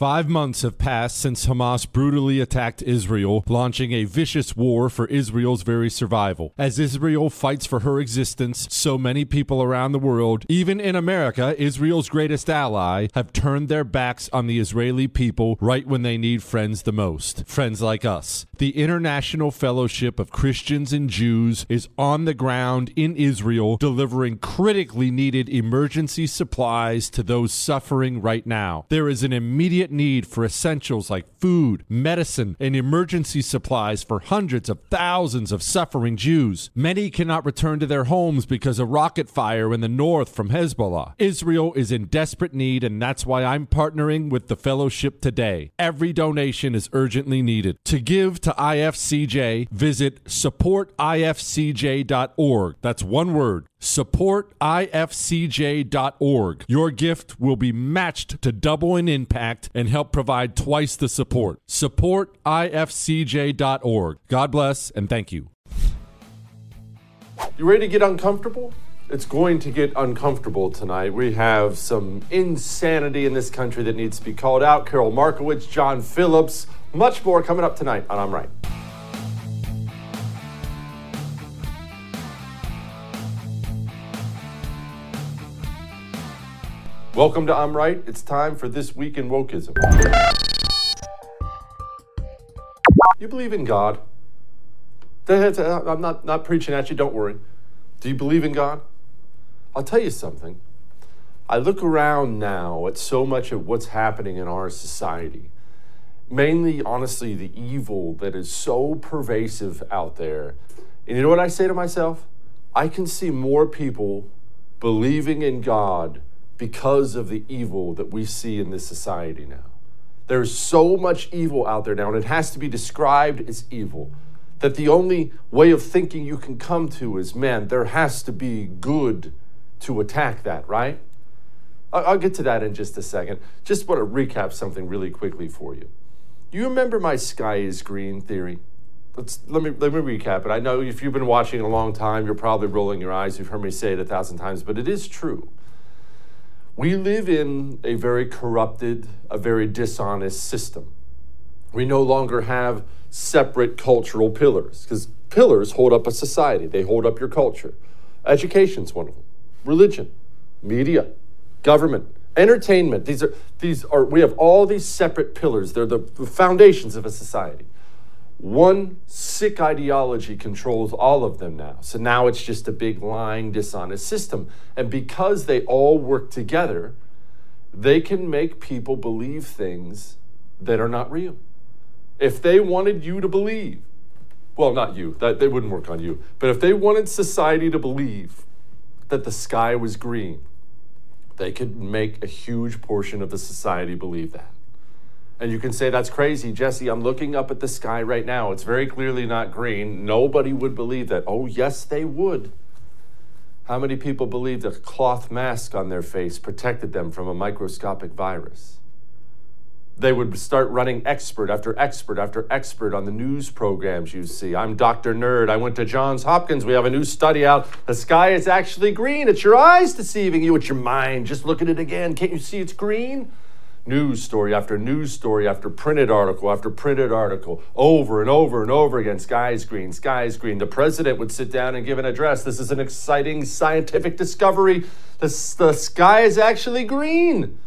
Five months have passed since Hamas brutally attacked Israel, launching a vicious war for Israel's very survival. As Israel fights for her existence, so many people around the world, even in America, Israel's greatest ally, have turned their backs on the Israeli people right when they need friends the most. Friends like us. The International Fellowship of Christians and Jews is on the ground in Israel, delivering critically needed emergency supplies to those suffering right now. There is an immediate need for essentials like food, medicine, and emergency supplies for hundreds of thousands of suffering Jews. Many cannot return to their homes because of rocket fire in the north from Hezbollah. Israel is in desperate need, and that's why I'm partnering with the fellowship today. Every donation is urgently needed. To give to IFCJ, visit supportifcj.org. That's one word supportifcj.org. Your gift will be matched to double in impact and help provide twice the support. Supportifcj.org. God bless and thank you. You ready to get uncomfortable? It's going to get uncomfortable tonight. We have some insanity in this country that needs to be called out. Karol Markowicz, John Phillips, much more coming up tonight on I'm Right. Welcome to I'm Right. It's time for This Week in Wokeism. You believe in God? Uh, I'm not, not preaching at you, don't worry. Do you believe in God? I'll tell you something. I look around now at so much of what's happening in our society, mainly, honestly, the evil that is so pervasive out there. And you know what I say to myself? I can see more people believing in God because of the evil that we see in this society now. There's so much evil out there now, and it has to be described as evil. That the only way of thinking you can come to is, man, there has to be good to attack that, right? I'll get to that in just a second. Just want to recap something really quickly for you. You remember my sky is green theory? Let's, let, me, let me recap it. I know if you've been watching a long time, you're probably rolling your eyes. You've heard me say it a thousand times, but it is true. We live in a very corrupted, a very dishonest system. We no longer have separate cultural pillars because pillars hold up a society, they hold up your culture. Education's one of them, religion, media, government, entertainment. These are, these are, we have all these separate pillars. They're the foundations of a society. One sick ideology controls all of them now. So now it's just a big lying, dishonest system. And because they all work together, they can make people believe things that are not real. If they wanted you to believe, well, not you, that they wouldn't work on you, but if they wanted society to believe that the sky was green, they could make a huge portion of the society believe that. And you can say, that's crazy, Jesse. I'm looking up at the sky right now. It's very clearly not green. Nobody would believe that. Oh, yes, they would. How many people believed a cloth mask on their face protected them from a microscopic virus? They would start running expert after expert after expert on the news programs you see. I'm Dr. Nerd. I went to Johns Hopkins. We have a new study out. The sky is actually green. It's your eyes deceiving you. It's your mind. Just look at it again. Can't you see it's green? News story after news story after printed article after printed article over and over and over again. Sky's green sky's green the president would sit down and give an address. This is an exciting scientific discovery. The, the sky is actually green.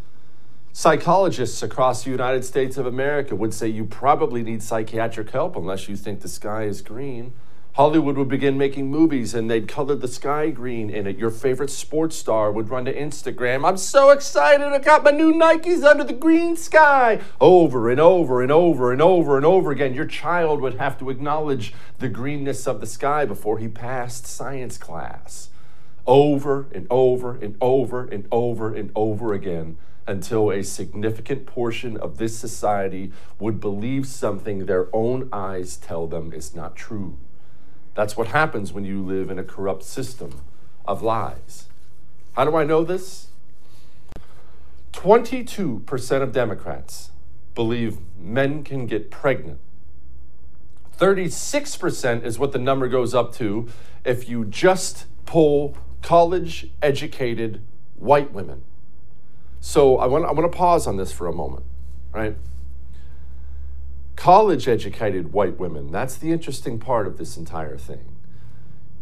Psychologists across the united states of america would say you probably need psychiatric help unless you think the sky is green Hollywood would begin making movies and they'd color the sky green in it. Your favorite sports star would run to Instagram. I'm so excited. I got my new Nikes under the green sky. Over and over and over and over and over again. Your child would have to acknowledge the greenness of the sky before he passed science class. Over and over and over and over and over again until a significant portion of this society would believe something their own eyes tell them is not true. That's what happens when you live in a corrupt system of lies. How do I know this? 22% of Democrats believe men can get pregnant. 36% is what the number goes up to if you just pull college educated white women. So I want, I want to pause on this for a moment, right? College educated white women. That's the interesting part of this entire thing.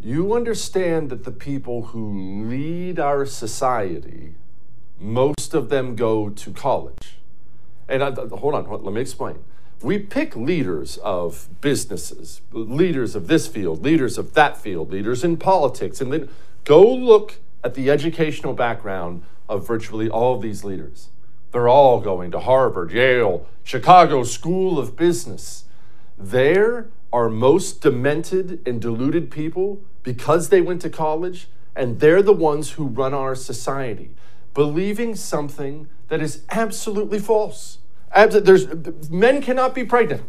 You understand that the people who lead our society, most of them go to college. And I, hold on, let me explain. We pick leaders of businesses, leaders of this field, leaders of that field, leaders in politics, and then go look at the educational background of virtually all of these leaders. They're all going to Harvard, Yale, Chicago School of Business. There are most demented and deluded people because they went to college, and they're the ones who run our society, believing something that is absolutely false. There's, men cannot be pregnant.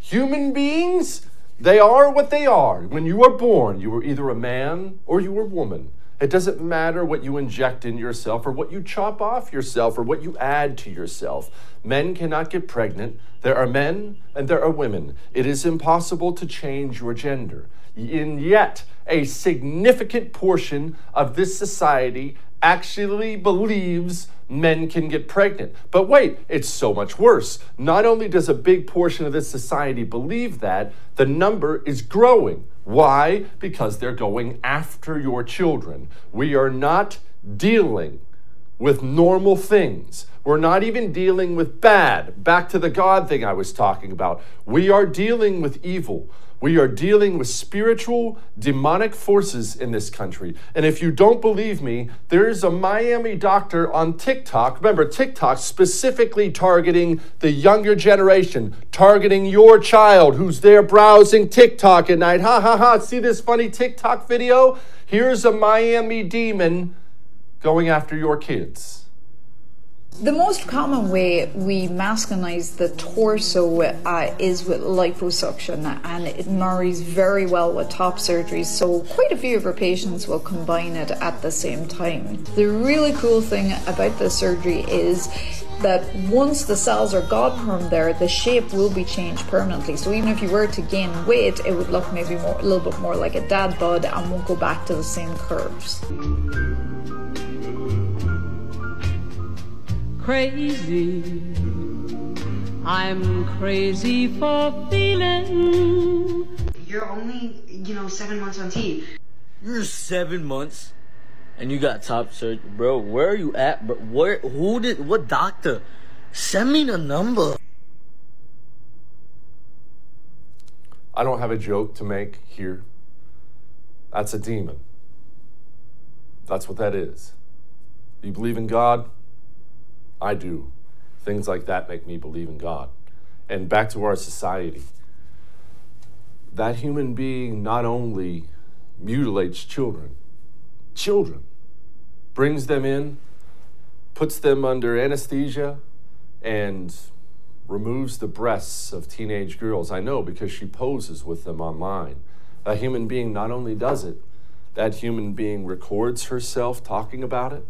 Human beings, they are what they are. When you are born, you were either a man or you were a woman. It doesn't matter what you inject in yourself or what you chop off yourself or what you add to yourself. Men cannot get pregnant. There are men and there are women. It is impossible to change your gender. And yet, a significant portion of this society actually believes men can get pregnant. But wait, it's so much worse. Not only does a big portion of this society believe that, the number is growing. Why? Because they're going after your children. We are not dealing with normal things. We're not even dealing with bad. Back to the God thing I was talking about. We are dealing with evil. We are dealing with spiritual, demonic forces in this country. And if you don't believe me, there's a Miami doctor on TikTok. Remember, TikTok specifically targeting the younger generation, targeting your child who's there browsing TikTok at night. Ha ha ha, see this funny TikTok video? Here's a Miami demon going after your kids. The most common way we masculinize the torso uh, is with liposuction, and it marries very well with top surgery. So, quite a few of our patients will combine it at the same time. The really cool thing about this surgery is that once the cells are gone from there, the shape will be changed permanently. So even if you were to gain weight, it would look maybe more, a little bit more like a dad bod and won't go back to the same curves. Crazy. I'm crazy for feeling. You're only, you know, seven months on TV. You're seven months, and you got top surgery, bro. Where are you at, bro? Where? Who did? What doctor? Send me the number. I don't have a joke to make here. That's a demon. That's what that is. You believe in God? I do. Things like that make me believe in God. And back to our society. That human being not only mutilates children, children, brings them in, puts them under anesthesia, and removes the breasts of teenage girls. I know because she poses with them online. That human being not only does it, that human being records herself talking about it,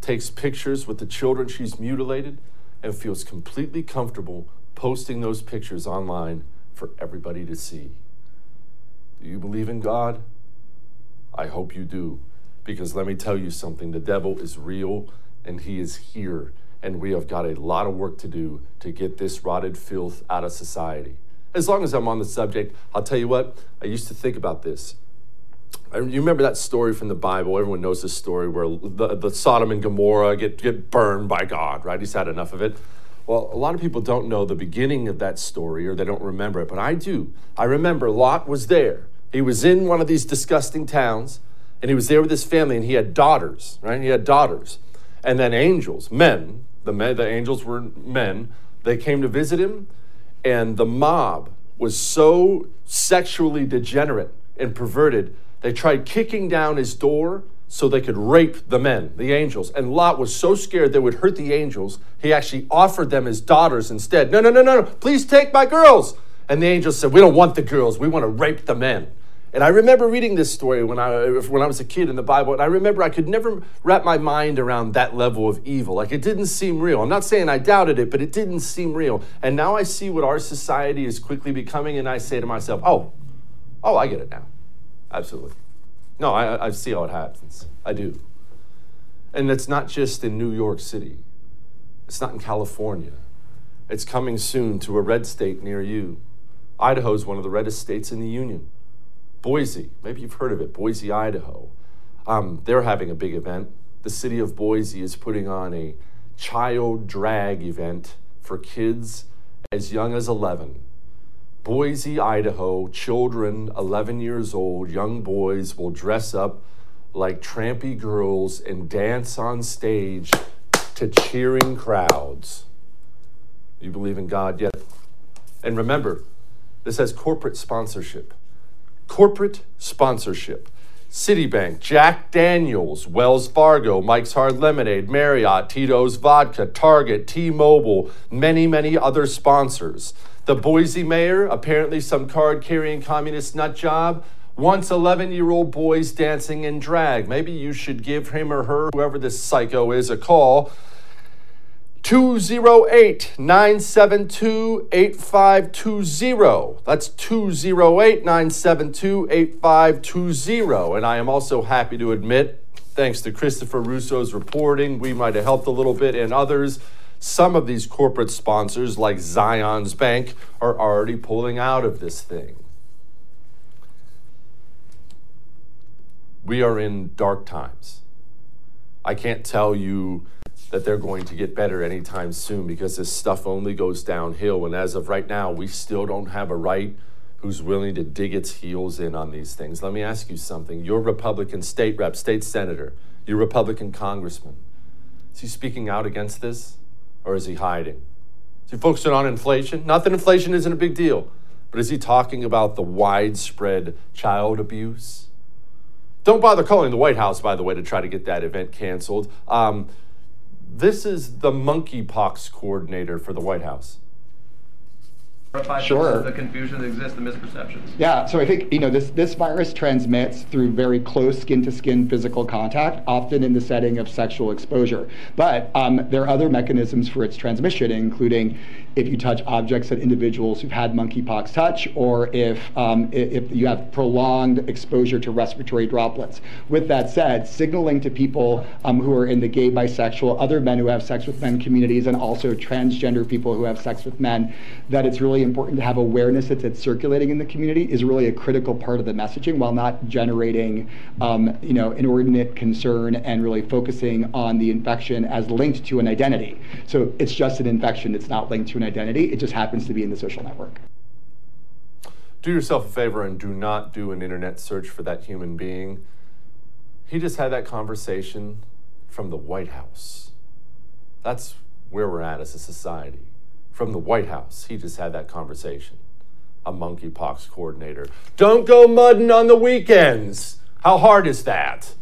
takes pictures with the children she's mutilated, and feels completely comfortable posting those pictures online for everybody to see. Do you believe in God? I hope you do. Because let me tell you something the devil is real and he is here. And we have got a lot of work to do to get this rotted filth out of society. As long as I'm on the subject, I'll tell you what, I used to think about this. You remember that story from the Bible? Everyone knows this story where the, the Sodom and Gomorrah get, get burned by God, right? He's had enough of it. Well, a lot of people don't know the beginning of that story or they don't remember it, but I do. I remember Lot was there. He was in one of these disgusting towns and he was there with his family and he had daughters, right? He had daughters. And then angels, men, the men, the angels were men, they came to visit him and the mob was so sexually degenerate and perverted, they tried kicking down his door so they could rape the men, the angels. And Lot was so scared they would hurt the angels, he actually offered them his daughters instead. No, no, no, no, no, please take my girls. And the angels said, We don't want the girls, we want to rape the men. And I remember reading this story when I, when I was a kid in the Bible, and I remember I could never wrap my mind around that level of evil. Like it didn't seem real. I'm not saying I doubted it, but it didn't seem real. And now I see what our society is quickly becoming, and I say to myself, oh, oh, I get it now. Absolutely. No, I, I see how it happens. I do. And it's not just in New York City, it's not in California. It's coming soon to a red state near you. Idaho is one of the reddest states in the Union. Boise, maybe you've heard of it, Boise, Idaho. Um, they're having a big event. The city of Boise is putting on a child drag event for kids as young as 11. Boise, Idaho, children 11 years old, young boys will dress up like trampy girls and dance on stage to cheering crowds. You believe in God yet? And remember, this has corporate sponsorship corporate sponsorship. Citibank, Jack Daniels, Wells Fargo, Mike's Hard Lemonade, Marriott, Tito's Vodka, Target, T Mobile, many, many other sponsors. The Boise mayor, apparently some card carrying communist nut job, wants 11 year old boys dancing in drag. Maybe you should give him or her, whoever this psycho is, a call 208 972 8520. That's 208 972 8520. And I am also happy to admit, thanks to Christopher Rufo's reporting, we might have helped a little bit and others. Some of these corporate sponsors, like Zions Bank, are already pulling out of this thing. We are in dark times. I can't tell you that they're going to get better anytime soon because this stuff only goes downhill. And as of right now, we still don't have a right who's willing to dig its heels in on these things. Let me ask you something. Your Republican state rep, state senator, your Republican congressman, is he speaking out against this or is he hiding? Is he focusing on inflation? Not that inflation isn't a big deal, but is he talking about the widespread child abuse? Don't bother calling the White House, by the way, to try to get that event canceled. Um, this is the monkeypox coordinator for the White House. Sure. The confusion that exists, the misperceptions. Yeah, so I think you know this this virus transmits through very close skin-to-skin physical contact, often in the setting of sexual exposure. But um, there are other mechanisms for its transmission, including if you touch objects that individuals who've had monkeypox touch, or if um, if you have prolonged exposure to respiratory droplets. With that said, signaling to people um, who are in the gay, bisexual, other men who have sex with men communities, and also transgender people who have sex with men, that it's really important to have awareness that it's circulating in the community is really a critical part of the messaging while not generating um, you know, inordinate concern and really focusing on the infection as linked to an identity. So it's just an infection, it's not linked to an identity, it just happens to be in the social network. Do yourself a favor and do not do an internet search for that human being. He just had that conversation from the White House. That's where we're at as a society. From the White House, he just had that conversation. A monkeypox coordinator. Don't go mudding on the weekends. How hard is that?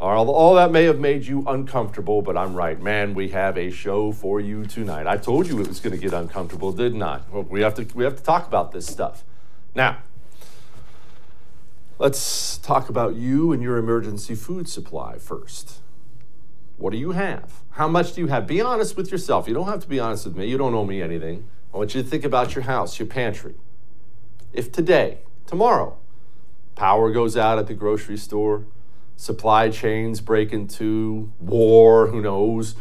All, all that may have made you uncomfortable, but I'm right. Man, we have a show for you tonight. I told you it was going to get uncomfortable, didn't I? Well, we have to we have to talk about this stuff. Now, let's talk about you and your emergency food supply first. What do you have? How much do you have? Be honest with yourself. You don't have to be honest with me. You don't owe me anything. I want you to think about your house, your pantry. If today, tomorrow, power goes out at the grocery store, supply chains break into war, who knows?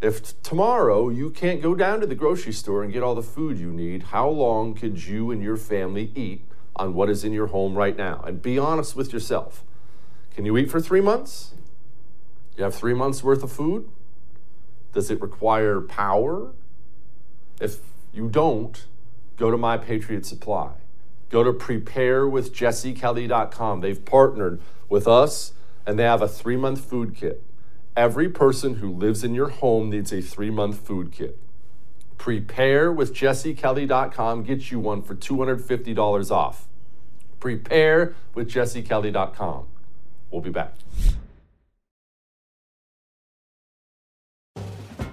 If tomorrow you can't go down to the grocery store and get all the food you need, how long could you and your family eat on what is in your home right now? And be honest with yourself. Can you eat for three months? You have three months worth of food? Does it require power? If you don't, go to My Patriot Supply. Go to preparewithjessekelly.com. They've partnered with us and they have a three month food kit. Every person who lives in your home needs a three month food kit. PrepareWithJesseKelly.com gets you one for $250 off. PrepareWithJesseKelly.com. We'll be back.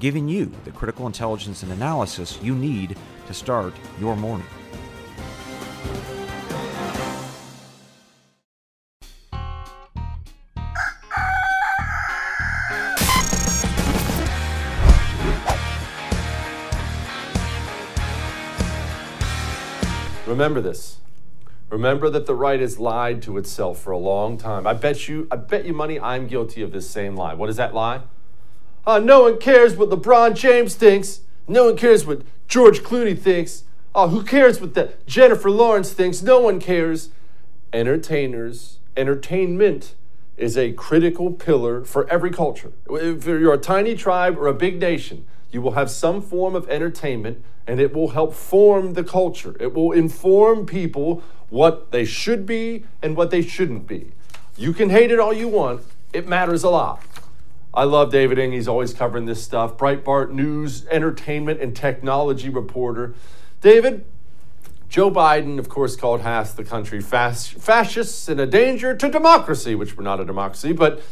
giving you the critical intelligence and analysis you need to start your morning. Remember this. Remember that the right has lied to itself for a long time. I bet you, I bet you money I'm guilty of this same lie. What is that lie? Uh, no one cares what LeBron James thinks. No one cares what George Clooney thinks. Oh, who cares what the Jennifer Lawrence thinks? No one cares. Entertainers, entertainment is a critical pillar for every culture. If you're a tiny tribe or a big nation, you will have some form of entertainment and it will help form the culture. It will inform people what they should be and what they shouldn't be. You can hate it all you want, it matters a lot. I love David Ng. He's always covering this stuff. Breitbart News, entertainment, and technology reporter. David, Joe Biden, of course, called half the country fas- fascists and a danger to democracy, which we're not a democracy, but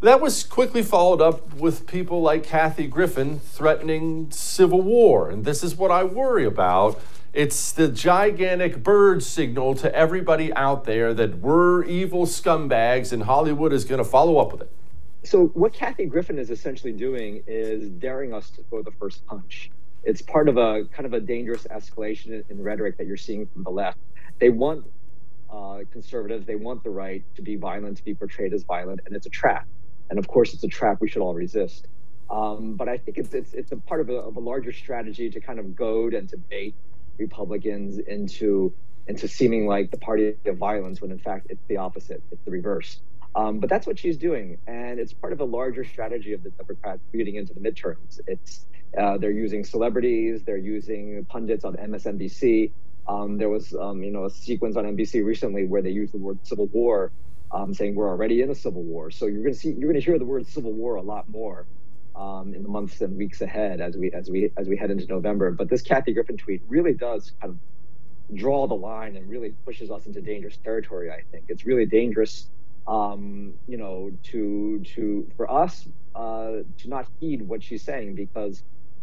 that was quickly followed up with people like Kathy Griffin threatening civil war. And this is what I worry about. It's the gigantic bird signal to everybody out there that we're evil scumbags and Hollywood is going to follow up with it. So what Kathy Griffin is essentially doing is daring us to throw the first punch. It's part of a kind of a dangerous escalation in rhetoric that you're seeing from the left. They want uh, conservatives, they want the right to be violent, to be portrayed as violent, and it's a trap. And of course, it's a trap we should all resist. Um, but I think it's, it's, it's a part of a, of a larger strategy to kind of goad and to bait Republicans into into seeming like the party of violence when in fact it's the opposite, it's the reverse. Um, but that's what she's doing, and it's part of a larger strategy of the Democrats leading into the midterms. It's uh, they're using celebrities, they're using pundits on MSNBC. Um, there was, um, you know, a sequence on NBC recently where they used the word civil war, um, saying we're already in a civil war. So you're going to see, you're going to hear the word civil war a lot more um, in the months and weeks ahead as we as we as we head into November. But this Kathy Griffin tweet really does kind of draw the line and really pushes us into dangerous territory. I think it's really dangerous um, you know, to to for us uh, to not heed what she's saying because,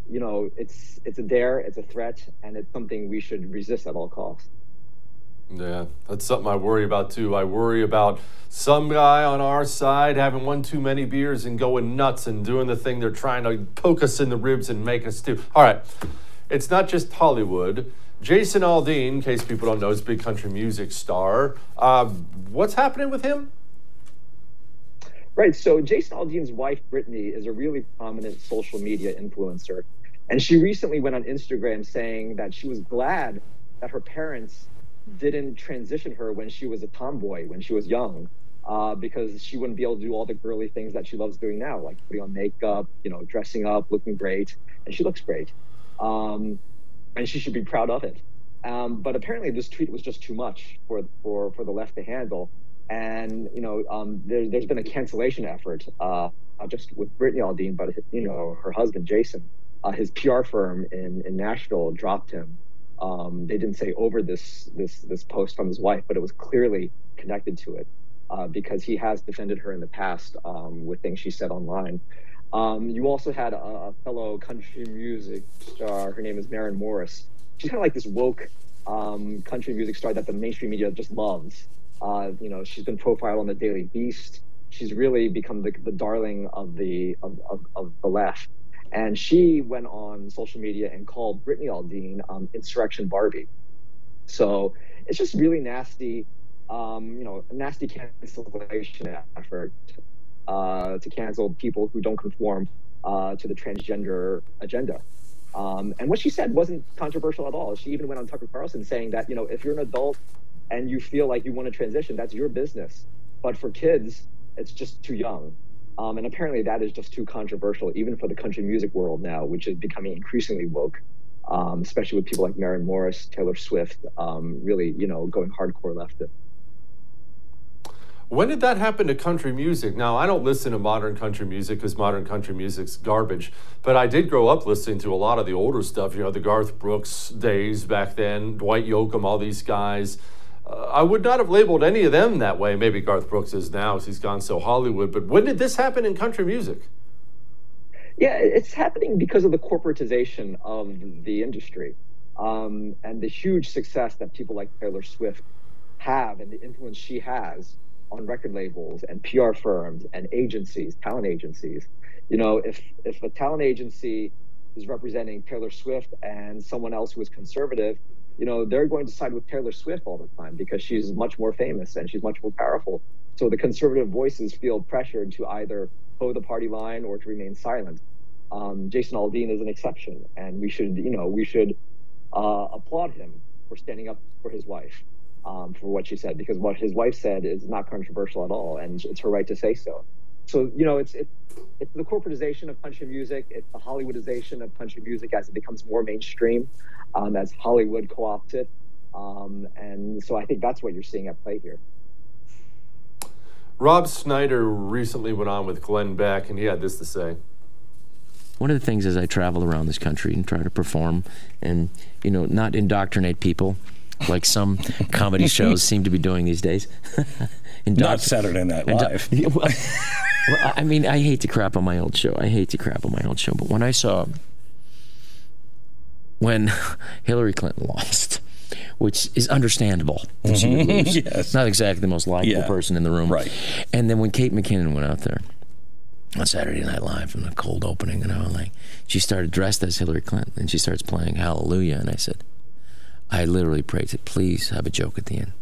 you know, it's it's a dare, it's a threat, and it's something we should resist at all costs. Yeah, that's something I worry about too. I worry about some guy on our side having one too many beers and going nuts and doing the thing they're trying to poke us in the ribs and make us do. All right, it's not just Hollywood. Jason Aldean, in case people don't know, is a big country music star. Uh, what's happening with him? Right. So Jason Aldean's wife, Brittany, is a really prominent social media influencer. And she recently went on Instagram saying that she was glad that her parents didn't transition her when she was a tomboy, when she was young, uh, because she wouldn't be able to do all the girly things that she loves doing now, like putting on makeup, you know, dressing up, looking great, and she looks great, um, and she should be proud of it. Um, but apparently, this tweet was just too much for for for the left to handle, and you know, um, there, has been a cancellation effort, uh, just with Brittany Aldean, but you know, her husband Jason, uh, his PR firm in in Nashville dropped him. Um, they didn't say over this this this post from his wife, but it was clearly connected to it uh, because he has defended her in the past um, with things she said online. Um, you also had a, a, fellow country music star. Her name is Maren Morris. She's kind of like this woke um, country music star that the mainstream media just loves. Uh, you know, she's been profiled on the Daily Beast. She's really become the, the darling of the of, of, of, the left. And she went on social media and called Brittany Aldean um, insurrection Barbie. So it's just really nasty um, you know, nasty cancellation effort uh, to cancel people who don't conform uh, to the transgender agenda. Um, and what she said wasn't controversial at all. She even went on Tucker Carlson saying that, you know, if you're an adult and you feel like you want to transition, that's your business. But for kids, it's just too young. Um, and apparently that is just too controversial, even for the country music world now, which is becoming increasingly woke, um, especially with people like Maren Morris, Taylor Swift, um, really, you know, going hardcore left. When did that happen to country music? Now, I don't listen to modern country music because modern country music's garbage, but I did grow up listening to a lot of the older stuff, you know, the Garth Brooks days back then, Dwight Yoakam, all these guys. Uh, I would not have labeled any of them that way. Maybe Garth Brooks is now as he's gone so Hollywood, but when did this happen in country music? Yeah, it's happening because of the corporatization of the industry um, and the huge success that people like Taylor Swift have and the influence she has on record labels and PR firms and agencies, talent agencies. You know, if if a talent agency is representing Taylor Swift and someone else who is conservative, you know, they're going to side with Taylor Swift all the time because she's much more famous and she's much more powerful. So the conservative voices feel pressured to either toe the party line or to remain silent. Um, Jason Aldean is an exception, and we should, you know, we should uh, applaud him for standing up for his wife um, for what she said because what his wife said is not controversial at all, and it's her right to say so. So you know, it's it's it's the corporatization of country music, it's the Hollywoodization of country music as it becomes more mainstream, um, as Hollywood co-opts it, um, and so I think that's what you're seeing at play here. Rob Schneider recently went on with Glenn Beck, and he had this to say. One of the things as I travel around this country and try to perform and, you know, not indoctrinate people, like some comedy shows seem to be doing these days. Not Saturday Night Live. well, well, I mean, I hate to crap on my old show. I hate to crap on my old show, but when I saw when Hillary Clinton lost, which is understandable. Mm-hmm. yes. Not exactly the most likable Yeah. person in the room. Right. And then when Kate McKinnon went out there on Saturday Night Live from the cold opening, and I was like, she started dressed as Hillary Clinton, and she starts playing Hallelujah, and I said, I literally prayed, said, please have a joke at the end.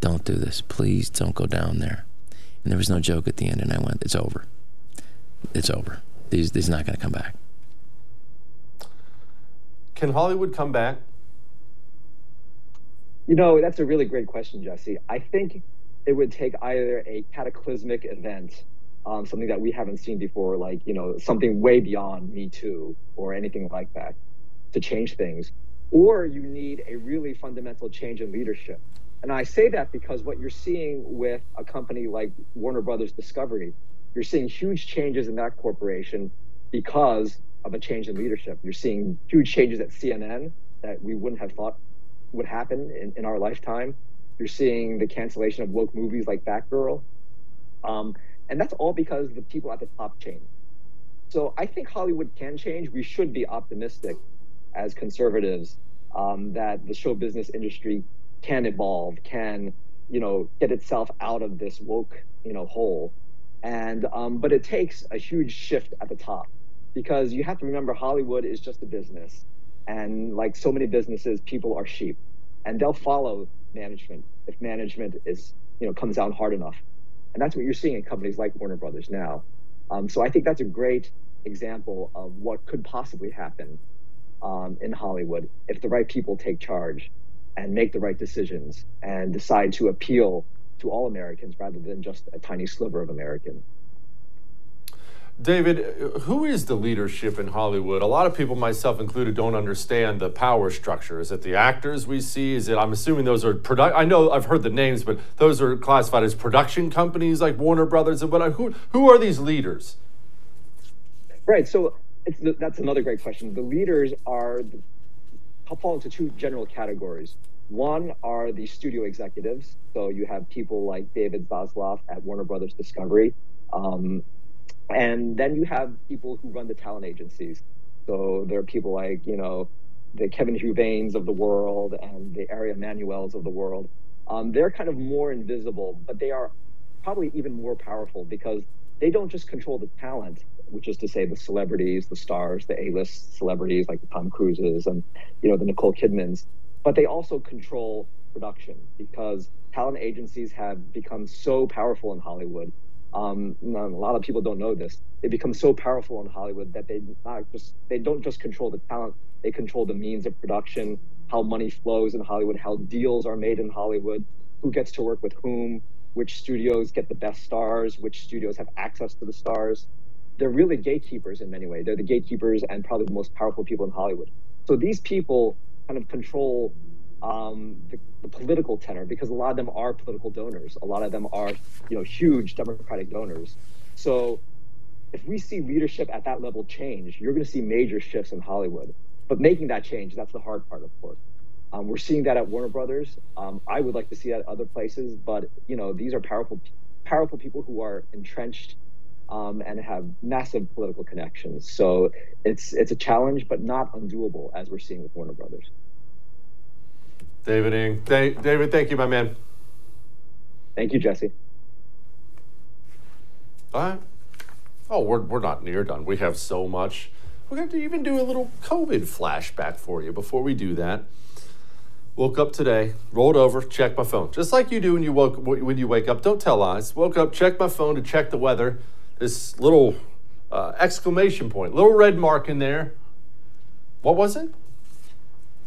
Don't do this. Please don't go down there. And there was no joke at the end, and I went, it's over. It's over. These, these not going to come back. Can Hollywood come back? You know, that's a really great question, Jesse. I think it would take either a cataclysmic event, um, something that we haven't seen before, like, you know, something way beyond Me Too or anything like that to change things, or you need a really fundamental change in leadership. And I say that because what you're seeing with a company like Warner Brothers Discovery, you're seeing huge changes in that corporation because of a change in leadership. You're seeing huge changes at CNN that we wouldn't have thought would happen in, in our lifetime. You're seeing the cancellation of woke movies like Batgirl. Um, and that's all because the people at the top change. So I think Hollywood can change. We should be optimistic as conservatives um, that the show business industry can evolve, can you know get itself out of this woke you know hole. And um, but it takes a huge shift at the top because you have to remember Hollywood is just a business, and like so many businesses, people are sheep, and they'll follow management if management is you know comes down hard enough, and that's what you're seeing in companies like Warner Brothers now. Um, so I think that's a great example of what could possibly happen um, in Hollywood if the right people take charge and make the right decisions and decide to appeal to all Americans rather than just a tiny sliver of Americans. David, who is the leadership in Hollywood? A lot of people, myself included, don't understand the power structure. Is it the actors we see? Is it? I'm assuming those are product. I know I've heard the names, but those are classified as production companies like Warner Brothers and what? Who who are these leaders? Right. So the, that's another great question. The leaders are fall into two general categories. One are the studio executives. So you have people like David Zaslav at Warner Brothers Discovery. Um, and then you have people who run the talent agencies. So there are people like, you know, the Kevin Huvanes of the world and the Ari Emanuels of the world. Um, they're kind of more invisible, but they are probably even more powerful because they don't just control the talent, which is to say the celebrities, the stars, the A-list celebrities like the Tom Cruises and you know the Nicole Kidmans, but they also control production because talent agencies have become so powerful in Hollywood um, a lot of people don't know this. They become so powerful in Hollywood that they not just they don't just control the talent; they control the means of production, how money flows in Hollywood, how deals are made in Hollywood, who gets to work with whom, which studios get the best stars, which studios have access to the stars. They're really gatekeepers in many ways. They're the gatekeepers and probably the most powerful people in Hollywood. So these people kind of control um, the, the, political tenor because a lot of them are political donors. A lot of them are, you know, huge Democratic donors. So if we see leadership at that level change, you're going to see major shifts in Hollywood. But making that change, that's the hard part, of course. Um, we're seeing that at Warner Brothers. Um, I would like to see that at other places, but you know, these are powerful, powerful people who are entrenched um, and have massive political connections. So it's it's a challenge, but not undoable, as we're seeing with Warner Brothers. David Ng. David, thank you, my man. Thank you, Jesse. All right. Oh, we're, we're not near done. We have so much. We're going to even do a little COVID flashback for you before we do that. Woke up today, rolled over, checked my phone, just like you do when you woke when you wake up. Don't tell lies. Woke up, checked my phone to check the weather. This little uh, exclamation point, little red mark in there. What was it?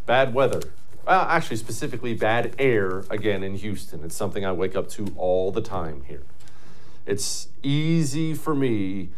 Bad weather well, actually, specifically bad air again in Houston. It's something I wake up to all the time here. It's easy for me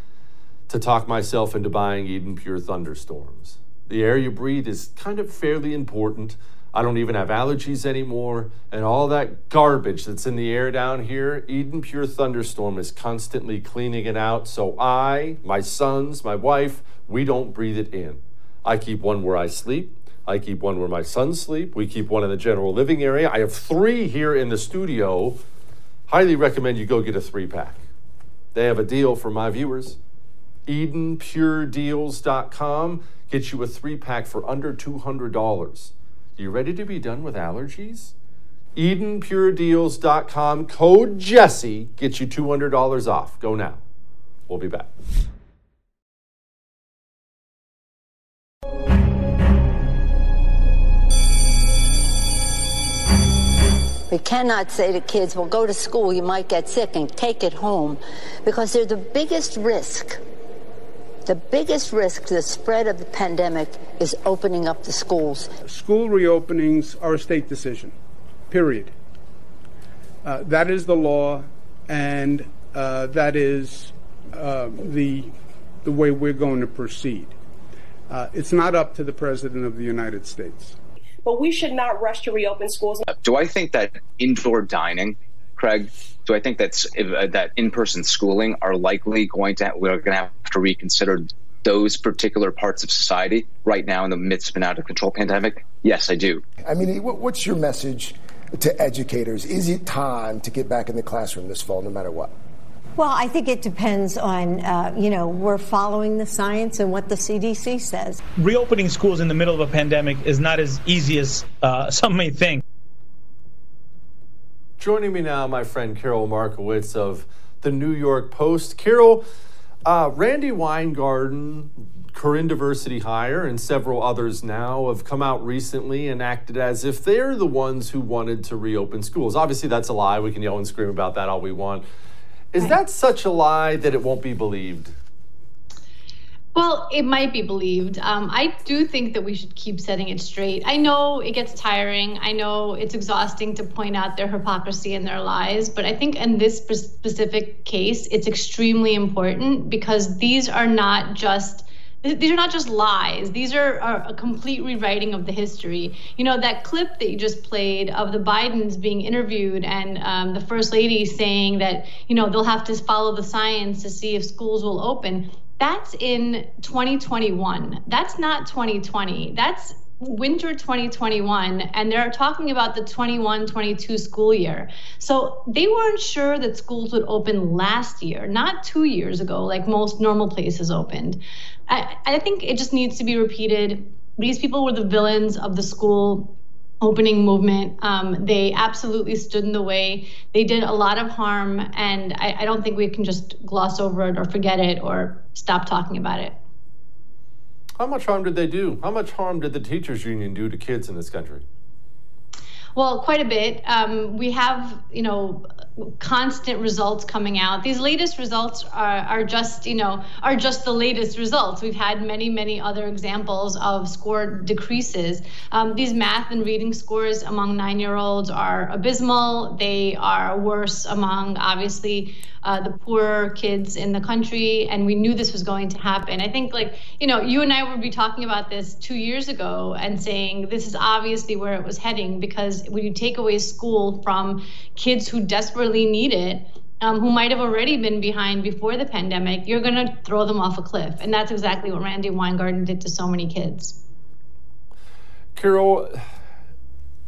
to talk myself into buying Eden Pure thunderstorms. The air you breathe is kind of fairly important. I don't even have allergies anymore. And all that garbage that's in the air down here, Eden Pure Thunderstorm is constantly cleaning it out. So I, my sons, my wife, we don't breathe it in. I keep one where I sleep. I keep one where my sons sleep. We keep one in the general living area. I have three here in the studio. Highly recommend you go get a three pack. They have a deal for my viewers. EdenPureDeals.com gets you a three pack for under $200. You ready to be done with allergies? EdenPureDeals.com code Jesse gets you $200 off. Go now. We'll be back. We cannot say to kids, well, go to school, you might get sick, and take it home, because they're the biggest risk. The biggest risk to the spread of the pandemic is opening up the schools. School reopenings are a state decision, period. Uh, that is the law, and uh, that is uh, the, the way we're going to proceed. Uh, it's not up to the President of the United States but we should not rush to reopen schools. Do I think that indoor dining, Craig? Do I think that's uh, that in-person schooling are likely going to we're going to have to reconsider those particular parts of society right now in the midst of an out of control pandemic? Yes, I do. I mean, what's your message to educators? Is it time to get back in the classroom this fall, no matter what? Well, I think it depends on, uh, you know, we're following the science and what the CDC says. Reopening schools in the middle of a pandemic is not as easy as uh, some may think. Joining me now, my friend Karol Markowicz of the New York Post. Karol, uh, Randi Weingarten, Karine Diversity Hire, and several others now have come out recently and acted as if they're the ones who wanted to reopen schools. Obviously, that's a lie. We can yell and scream about that all we want. Is that such a lie that it won't be believed? Well, it might be believed. Um, I do think that we should keep setting it straight. I know it gets tiring. I know it's exhausting to point out their hypocrisy and their lies, but I think in this specific case, it's extremely important because these are not just these are not just lies. These are, are, a complete rewriting of the history. You know, that clip that you just played of the Bidens being interviewed and um, the first lady saying that, you know, they'll have to follow the science to see if schools will open. That's in 2021. That's not 2020. That's winter 2021 and they're talking about the 21 22 school year so they weren't sure that schools would open last year not two years ago like most normal places opened i, I think it just needs to be repeated these people were the villains of the school opening movement. Um, they absolutely stood in the way. They did a lot of harm, and I, I, don't think we can just gloss over it or forget it or stop talking about it. How much harm did they do? How much harm did the teachers union do to kids in this country? Well, quite a bit. Um, we have, you know, constant results coming out. These latest results are, are just, you know, are just the latest results. We've had many, many other examples of score decreases. Um, these math and reading scores among nine-year-olds are abysmal. They are worse among, obviously, uh, the poorer kids in the country, and we knew this was going to happen. I think, like, you know, you and I would be talking about this two years ago and saying this is obviously where it was heading because when you take away school from kids who desperately need it, um, who might have already been behind before the pandemic, you're going to throw them off a cliff. And that's exactly what Randi Weingarten did to so many kids. Karol,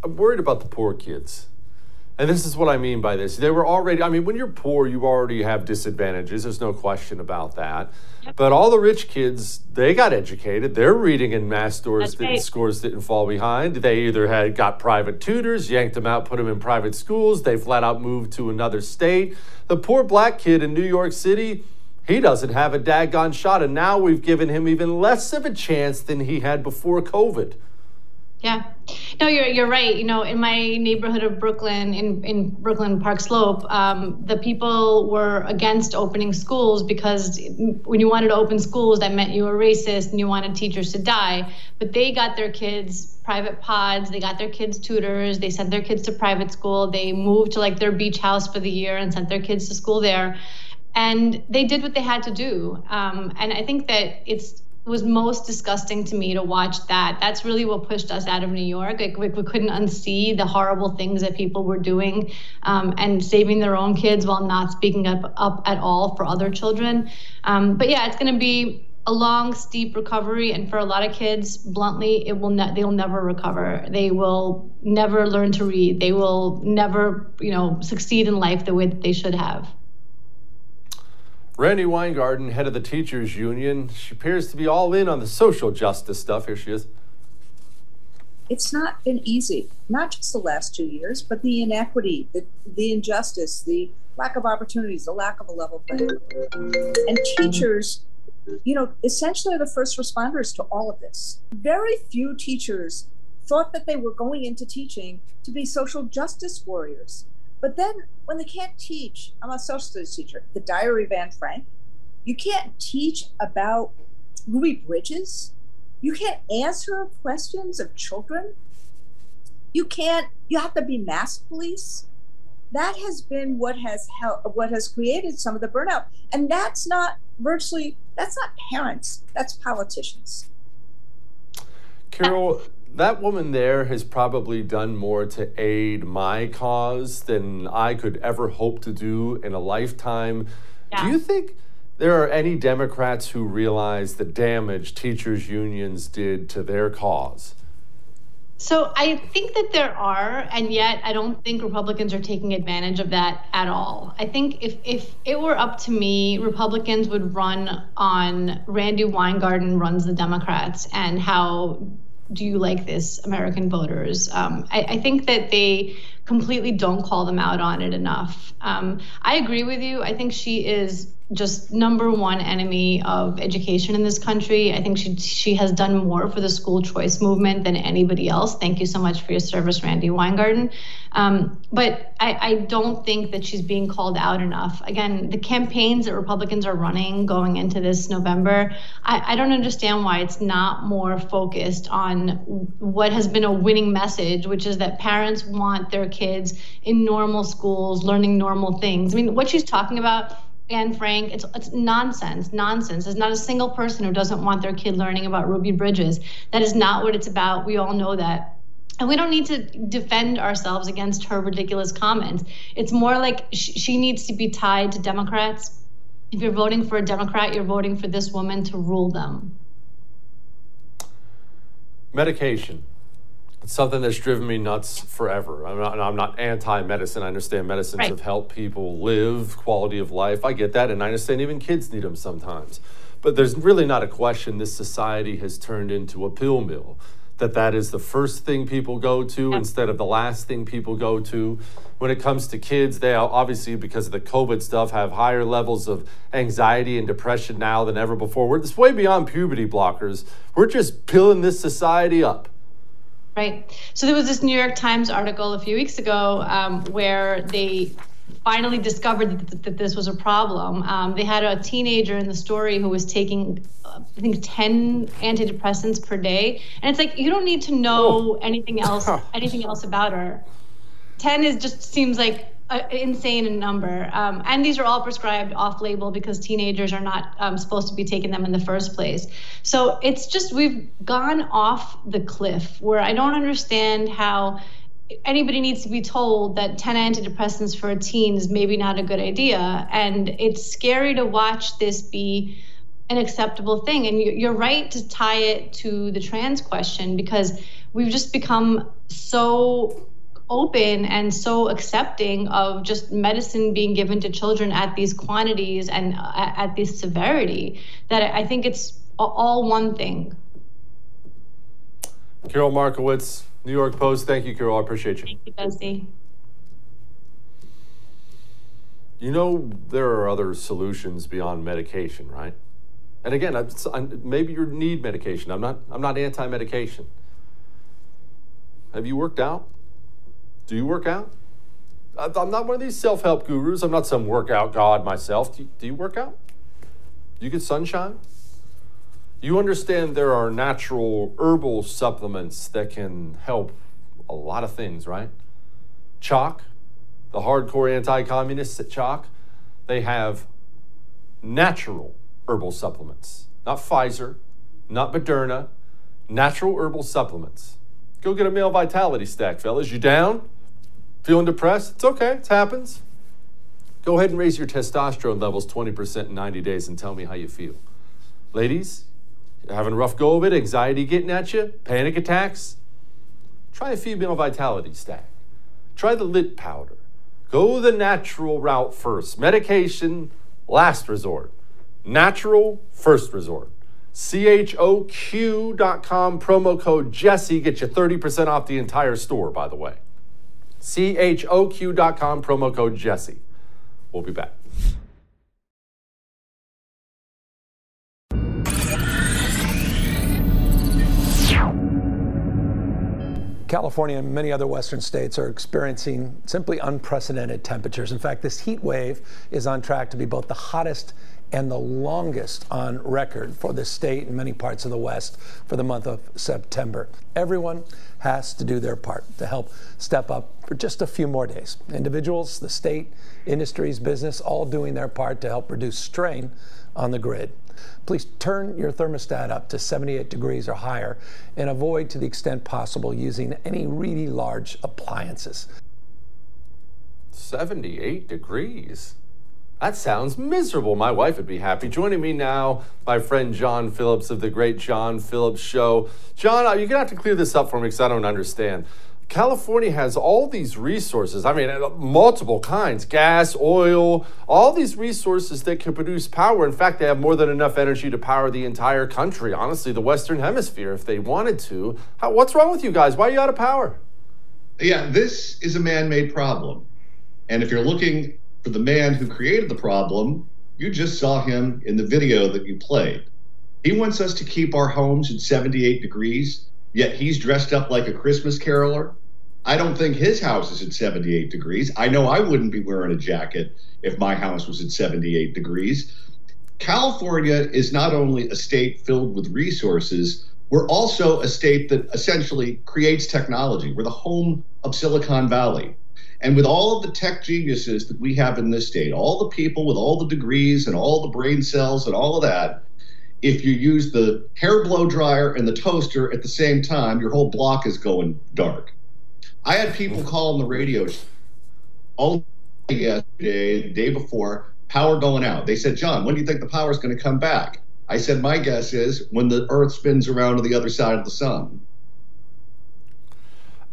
I'm worried about the poor kids. And this is what I mean by this. They were already, I mean, when you're poor, you already have disadvantages. There's no question about that. Yep. But all the rich kids, they got educated. Their reading and math scores didn't, right. scores didn't fall behind. They either had got private tutors, yanked them out, put them in private schools. They flat out moved to another state. The poor black kid in New York City, he doesn't have a daggone shot. And now we've given him even less of a chance than he had before COVID. Yeah. No, you're you're right. You know, in my neighborhood of Brooklyn, in in Brooklyn Park Slope, um, the people were against opening schools because when you wanted to open schools, that meant you were racist and you wanted teachers to die. But they got their kids private pods. They got their kids tutors. They sent their kids to private school. They moved to like their beach house for the year and sent their kids to school there. And they did what they had to do. Um, and I think that it's was most disgusting to me to watch that. That's really what pushed us out of New York. Like we, we couldn't unsee the horrible things that people were doing um, and saving their own kids while not speaking up, up at all for other children. Um, but yeah, it's going to be a long, steep recovery, and for a lot of kids, bluntly, it will ne- they will never recover. They will never learn to read. They will never, you know, succeed in life the way that they should have. Randi Weingarten, head of the teachers union, she appears to be all in on the social justice stuff. Here she is. It's not been easy, not just the last two years, but the inequity, the, the injustice, the lack of opportunities, the lack of a level playing field. And teachers, you know, essentially are the first responders to all of this. Very few teachers thought that they were going into teaching to be social justice warriors. But then when they can't teach, I'm a social studies teacher, the Diary of Anne Frank, you can't teach about Ruby Bridges. You can't answer questions of children. You can't, you have to be mask police. That has been what has helped, what has created some of the burnout. And that's not virtually, that's not parents, that's politicians. Karol, that woman there has probably done more to aid my cause than I could ever hope to do in a lifetime. Yeah. Do you think there are any Democrats who realize the damage teachers' unions did to their cause? So I think that there are, and yet I don't think Republicans are taking advantage of that at all. I think if, if it were up to me, Republicans would run on Randi Weingarten runs the Democrats and how do you like this, American voters? Um, I, I, think that they completely don't call them out on it enough. Um, I agree with you. I think she is just number one enemy of education in this country. I think she she has done more for the school choice movement than anybody else. Thank you so much for your service, Randi Weingarten. Um, but I, I don't think that she's being called out enough. Again, the campaigns that Republicans are running going into this November, I, I don't understand why it's not more focused on what has been a winning message, which is that parents want their kids in normal schools, learning normal things. I mean, what she's talking about Anne Frank, it's it's nonsense, nonsense. There's not a single person who doesn't want their kid learning about Ruby Bridges. That is not what it's about. We all know that. And we don't need to defend ourselves against her ridiculous comments. It's more like sh- she needs to be tied to Democrats. If you're voting for a Democrat, you're voting for this woman to rule them. Medication. It's something that's driven me nuts forever. I'm not, I'm not anti-medicine. I understand medicines Right. have helped people live quality of life. I get that, and I understand even kids need them sometimes. But there's really not a question this society has turned into a pill mill. That that is the first thing people go to instead of the last thing people go to. When it comes to kids, they obviously because of the COVID stuff have higher levels of anxiety and depression now than ever before. We're it's way beyond puberty blockers. We're just pilling this society up. Right. So there was this New York Times article a few weeks ago um, where they finally discovered that, that this was a problem. Um, they had a teenager in the story who was taking, uh, I think, 10 antidepressants per day. And it's like, you don't need to know anything else, anything else about her. 10 is just seems like an insane number. Um, and these are all prescribed off label because teenagers are not um, supposed to be taking them in the first place. So it's just, we've gone off the cliff where I don't understand how anybody needs to be told that 10 antidepressants for a teen is maybe not a good idea. And it's scary to watch this be an acceptable thing. And you're right to tie it to the trans question because we've just become so open and so accepting of just medicine being given to children at these quantities and uh, at this severity that I think it's all one thing. Karol Markowicz, New York Post. Thank you, Karol. I appreciate you. Thank you, Jesse. You know, there are other solutions beyond medication, right? And again, I'm, I'm- maybe you need medication. I'm not. I'm not anti-medication. Have you worked out? Do you work out? I'm not one of these self-help gurus. I'm not some workout god myself. Do you, do you work out? Do you get sunshine? You understand there are natural herbal supplements that can help a lot of things, right? CHOQ, the hardcore anti communists at CHOQ, they have natural herbal supplements, not Pfizer, not Moderna, natural herbal supplements. Go get a male vitality stack, fellas. You down? Feeling depressed? It's okay, it happens. Go ahead and raise your testosterone levels 20% in 90 days and tell me how you feel. Ladies, having a rough go of it, anxiety getting at you, panic attacks? Try a female vitality stack. Try the lit powder. Go the natural route first. Medication, last resort. Natural, first resort. CHOQ.com promo code Jesse gets you 30% off the entire store, by the way. CHOQ.com promo code Jesse. We'll be back. California and many other western states are experiencing simply unprecedented temperatures. In fact, this heat wave is on track to be both the hottest and the longest on record for the state and many parts of the West for the month of September. Everyone has to do their part to help step up for just a few more days. Individuals, the state, industries, business, all doing their part to help reduce strain on the grid. Please turn your thermostat up to 78 degrees or higher and avoid to the extent possible using any really large appliances. 78 degrees. That sounds miserable. My wife would be happy. Joining me now, my friend John Phillips of the Great John Phillips Show. John, uh, you're going to have to clear this up for me because I don't understand. California has all these resources. I mean, uh, multiple kinds gas, oil, all these resources that can produce power. In fact, they have more than enough energy to power the entire country, honestly, the Western Hemisphere, if they wanted to. How, what's wrong with you guys? Why are you out of power? Yeah, this is a man made problem. And if you're looking for the man who created the problem, You just saw him in the video that you played. He wants us to keep our homes at 78 degrees, yet he's dressed up like a Christmas caroler. I don't think his house is at 78 degrees. I know I wouldn't be wearing a jacket if my house was at 78 degrees. California is not only a state filled with resources, we're also a state that essentially creates technology. We're the home of Silicon Valley. And with all of the tech geniuses that we have in this state, all the people with all the degrees and all the brain cells and all of that, if you use the hair blow dryer and the toaster at the same time, your whole block is going dark. I had people call on the radio all yesterday, the day before, power going out. They said, John, when do you think the power is going to come back? I said, my guess is when the Earth spins around to the other side of the sun.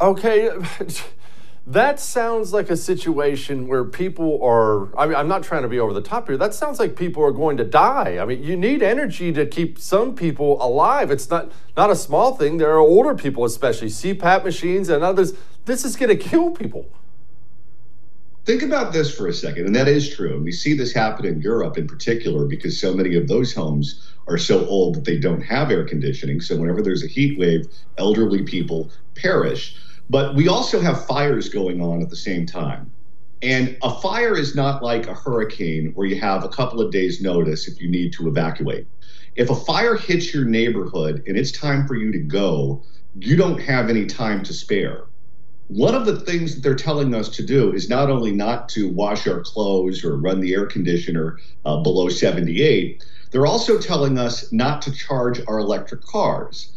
Okay. That sounds like a situation where people are. I mean, I'm not trying to be over the top here. That sounds like people are going to die. I mean, you need energy to keep some people alive. It's not not a small thing. There are older people, especially CPAP machines and others. This is going to kill people. Think about this for a second, and that is true. And we see this happen in Europe in particular because so many of those homes are so old that they don't have air conditioning. So whenever there's a heat wave, elderly people perish. But we also have fires going on at the same time. And a fire is not like a hurricane where you have a couple of days' notice if you need to evacuate. If a fire hits your neighborhood and it's time for you to go, you don't have any time to spare. One of the things that they're telling us to do is not only not to wash our clothes or run the air conditioner uh, below 78, they're also telling us not to charge our electric cars.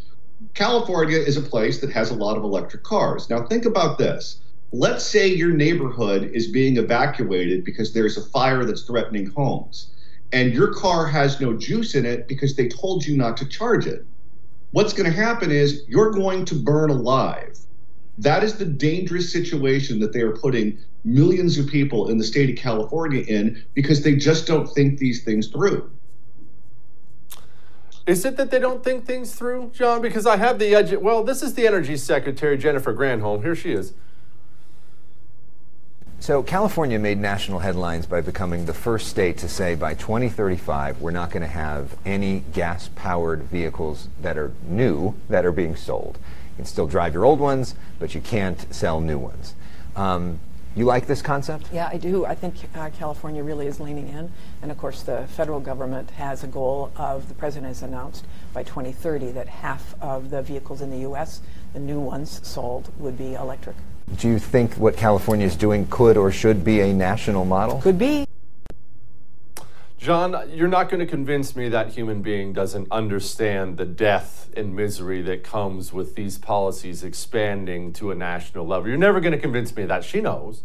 California is a place that has a lot of electric cars. Now, think about this. Let's say your neighborhood is being evacuated because there's a fire that's threatening homes, and your car has no juice in it because they told you not to charge it. What's going to happen is you're going to burn alive. That is the dangerous situation that they are putting millions of people in the state of California in because they just don't think these things through. Is it that they don't think things through, John? Because I have the edge. Well, this is the Energy Secretary, Jennifer Granholm. Here she is. So, California made national headlines by becoming the first state to say by 2035 we're not going to have any gas powered vehicles that are new that are being sold. You can still drive your old ones, but you can't sell new ones. Um, you like this concept? Yeah, I do. I think uh, California really is leaning in. And of course, the federal government has a goal of, the president has announced by 2030 that half of the vehicles in the U.S., the new ones sold, would be electric. Do you think what California is doing could or should be a national model? Could be. John, you're not going to convince me that human being doesn't understand the death and misery that comes with these policies expanding to a national level. You're never going to convince me that. She knows.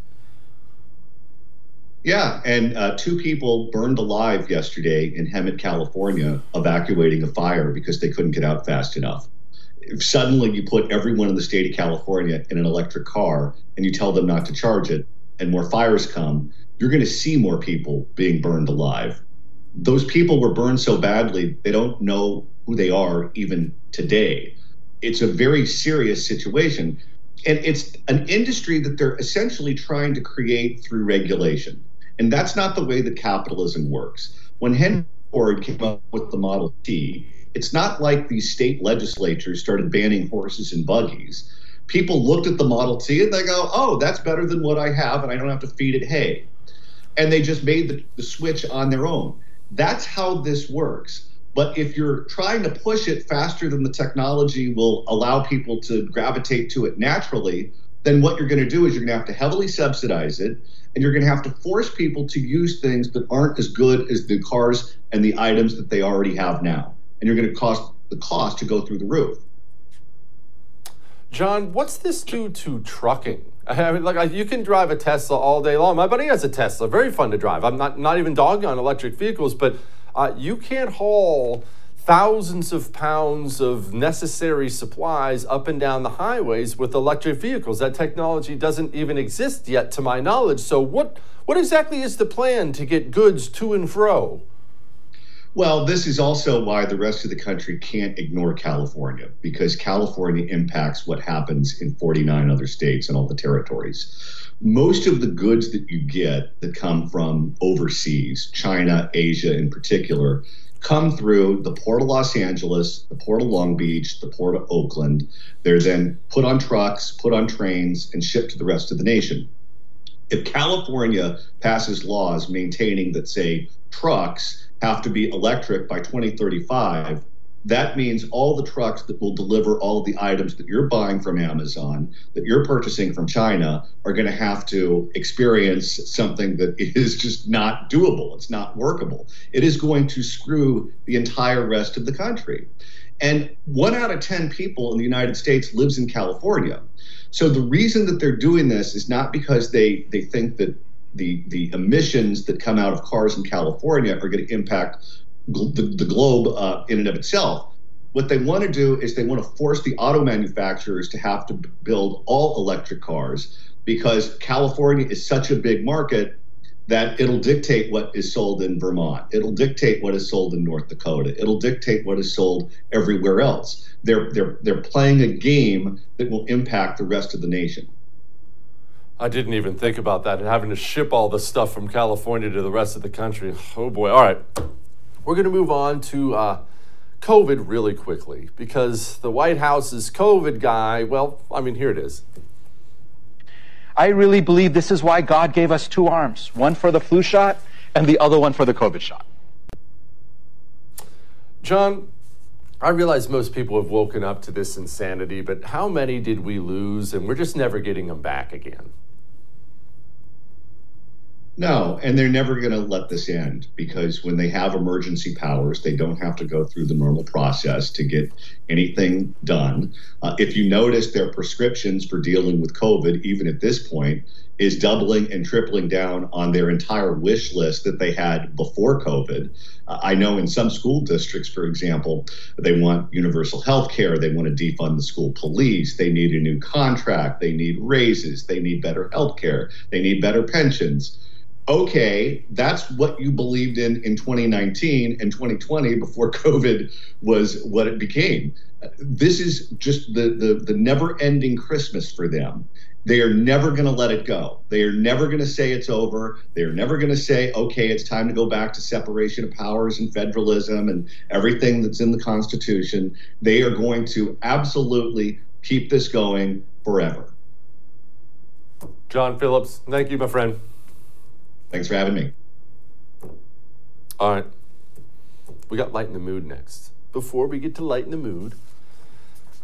Yeah, and uh, two people burned alive yesterday in Hemet, California, evacuating a fire because they couldn't get out fast enough. If suddenly you put everyone in the state of California in an electric car and you tell them not to charge it, and more fires come, you're going to see more people being burned alive. Those people were burned so badly, they don't know who they are even today. It's a very serious situation. And it's an industry that they're essentially trying to create through regulation. And that's not the way that capitalism works. When Henry Ford came up with the Model T, it's not like these state legislatures started banning horses and buggies. People looked at the Model T and they go, oh, that's better than what I have, and I don't have to feed it hay and they just made the, the switch on their own. That's how this works. But if you're trying to push it faster than the technology will allow people to gravitate to it naturally, then what you're going to do is you're going to have to heavily subsidize it and you're going to have to force people to use things that aren't as good as the cars and the items that they already have now. And you're going to cost the cost to go through the roof. John, what's this do to trucking? I mean, like you can drive a Tesla all day long. My buddy has a Tesla, very fun to drive. I'm not not even dogging on electric vehicles, but uh, you can't haul thousands of pounds of necessary supplies up and down the highways with electric vehicles. That technology doesn't even exist yet, to my knowledge. So, what what exactly is the plan to get goods to and fro? Well, this is also why the rest of the country can't ignore California because California impacts what happens in 49 other states and all the territories. Most of the goods that you get that come from overseas, China, Asia in particular, come through the Port of Los Angeles, the Port of Long Beach, the Port of Oakland. They're then put on trucks, put on trains, and shipped to the rest of the nation. If California passes laws maintaining that, say, trucks have to be electric by 2035, that means all the trucks that will deliver all of the items that you're buying from Amazon, that you're purchasing from China, are going to have to experience something that is just not doable. It's not workable. It is going to screw the entire rest of the country. And one out of 10 people in the United States lives in California. So the reason that they're doing this is not because they, they think that the, the emissions that come out of cars in California are going to impact gl- the, the globe uh, in and of itself. What they want to do is they want to force the auto manufacturers to have to build all electric cars because California is such a big market that it'll dictate what is sold in Vermont. It'll dictate what is sold in North Dakota. It'll dictate what is sold everywhere else. They're they're they're playing a game that will impact the rest of the nation. I didn't even think about that and having to ship all the stuff from California to the rest of the country. Oh boy. All right. We're going to move on to uh, COVID really quickly because the White House's COVID guy, well, I mean, here it is. I really believe this is why God gave us two arms one for the flu shot and the other one for the COVID shot. John, I realize most people have woken up to this insanity, but how many did we lose and we're just never getting them back again? No, and they're never going to let this end because when they have emergency powers, they don't have to go through the normal process to get anything done. Uh, if you notice, their prescriptions for dealing with COVID, even at this point, is doubling and tripling down on their entire wish list that they had before COVID. Uh, I know in some school districts, for example, they want universal health care, they want to defund the school police, they need a new contract, they need raises, they need better health care, they need better pensions okay, that's what you believed in in 2019 and 2020 before COVID was what it became. This is just the the, the never ending Christmas for them. They are never going to let it go. They are never going to say it's over. They are never going to say, okay, it's time to go back to separation of powers and federalism and everything that's in the Constitution. They are going to absolutely keep this going forever. John Phillips, thank you, my friend. Thanks for having me. All right. We got Light in the Mood next. Before we get to Light in the Mood,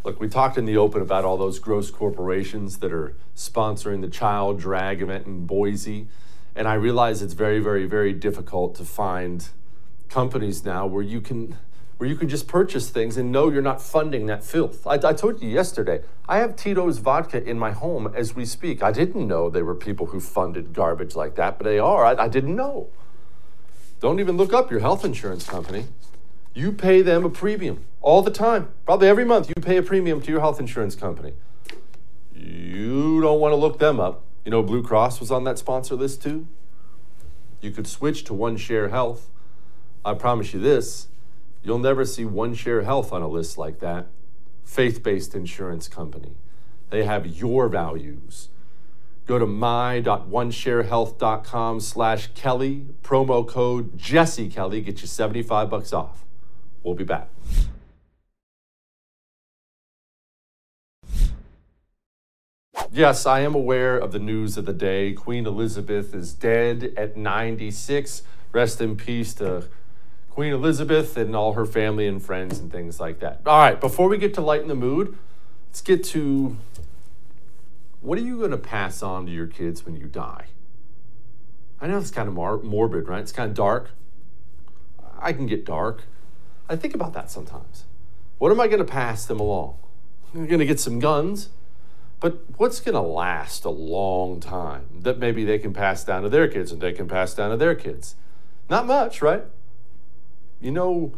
look, we talked in the open about all those gross corporations that are sponsoring the child drag event in Boise. And I realize it's very, very, very difficult to find companies now where you can where you can just purchase things and know you're not funding that filth. I, I, told you yesterday, I have Tito's vodka in my home as we speak. I didn't know they were people who funded garbage like that, but they are. I, I didn't know. Don't even look up your health insurance company. You pay them a premium all the time. Probably every month you pay a premium to your health insurance company. You don't want to look them up. You know, Blue Cross was on that sponsor list too. You could switch to One Share Health. I promise you this You'll never see One Share Health on a list like that. Faith based insurance company. They have your values. Go to my.onesharehealth.com slash Kelly, promo code Jesse Kelly, get you 75 bucks off. We'll be back. Yes, I am aware of the news of the day. Queen Elizabeth is dead at 96. Rest in peace to Queen Elizabeth and all her family and friends and things like that. All right, before we get to lighten the mood, let's get to what are you going to pass on to your kids when you die? I know it's kind of morbid, right? It's kind of dark. I can get dark. I think about that sometimes. What am I going to pass them along? I'm going to get some guns, but what's going to last a long time that maybe they can pass down to their kids and they can pass down to their kids? Not much, right? You know,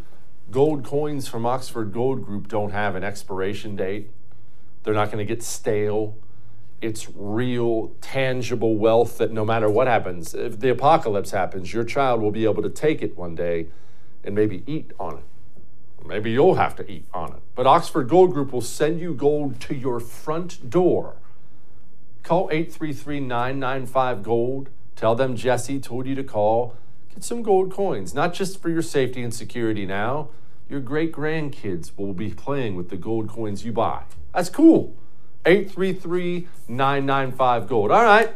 gold coins from Oxford Gold Group don't have an expiration date. They're not going to get stale. It's real, tangible wealth that no matter what happens, if the apocalypse happens, your child will be able to take it one day and maybe eat on it. Maybe you'll have to eat on it. But Oxford Gold Group will send you gold to your front door. Call 833 995 Gold. Tell them Jesse told you to call. Get some gold coins, not just for your safety and security now. Your great grandkids will be playing with the gold coins you buy. That's cool. 833 995 Gold. All right.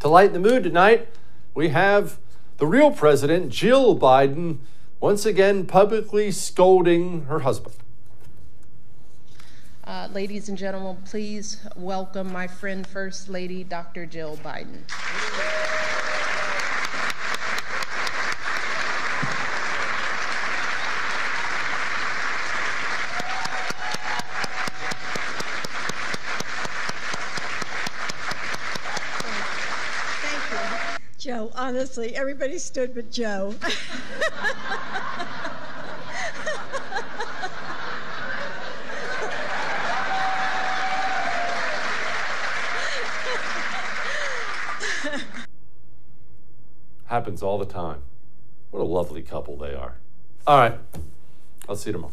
To lighten the mood tonight, we have the real president, Jill Biden, once again publicly scolding her husband. Uh, ladies and gentlemen, please welcome my friend, First Lady Dr. Jill Biden. Honestly, everybody stood but Joe. Happens all the time. What a lovely couple they are. All right. I'll see you tomorrow.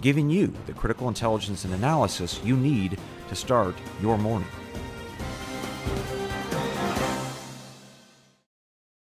giving you the critical intelligence and analysis you need to start your morning.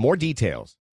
more details.